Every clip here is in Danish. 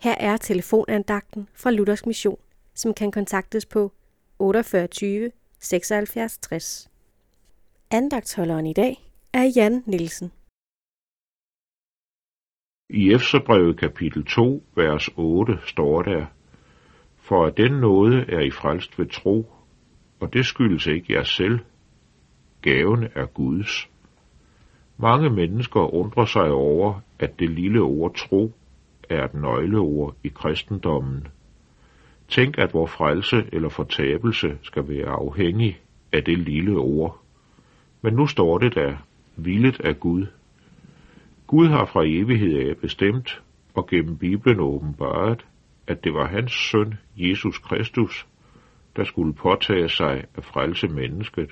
Her er telefonandagten fra Luthers Mission, som kan kontaktes på 48 76 60. Andagtholderen i dag er Jan Nielsen. I Efterbrevet kapitel 2, vers 8 står der, For at den nåde er I frelst ved tro, og det skyldes ikke jer selv. Gaven er Guds. Mange mennesker undrer sig over, at det lille ord tro er et nøgleord i kristendommen. Tænk, at vor frelse eller fortabelse skal være afhængig af det lille ord. Men nu står det der, villet af Gud. Gud har fra evighed af bestemt og gennem Bibelen åbenbaret, at det var hans søn, Jesus Kristus, der skulle påtage sig at frelse mennesket,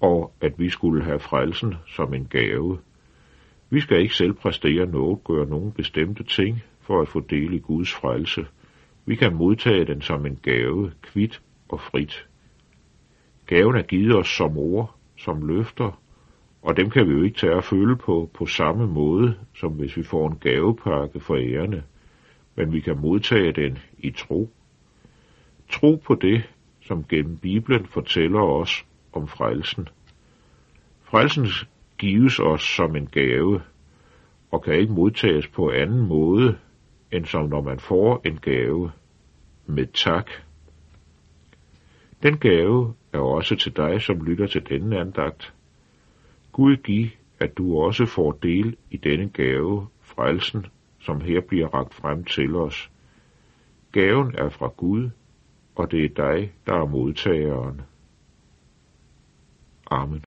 og at vi skulle have frelsen som en gave. Vi skal ikke selv præstere noget, gøre nogen bestemte ting for at få del i Guds frelse. Vi kan modtage den som en gave, kvidt og frit. Gaven er givet os som ord, som løfter, og dem kan vi jo ikke tage at føle på på samme måde, som hvis vi får en gavepakke for ærerne, men vi kan modtage den i tro. Tro på det, som gennem Bibelen fortæller os om frelsen. Frelsen gives os som en gave, og kan ikke modtages på anden måde, end som når man får en gave med tak. Den gave er også til dig, som lytter til denne andagt. Gud giv, at du også får del i denne gave, frelsen, som her bliver ragt frem til os. Gaven er fra Gud, og det er dig, der er modtageren. Amen.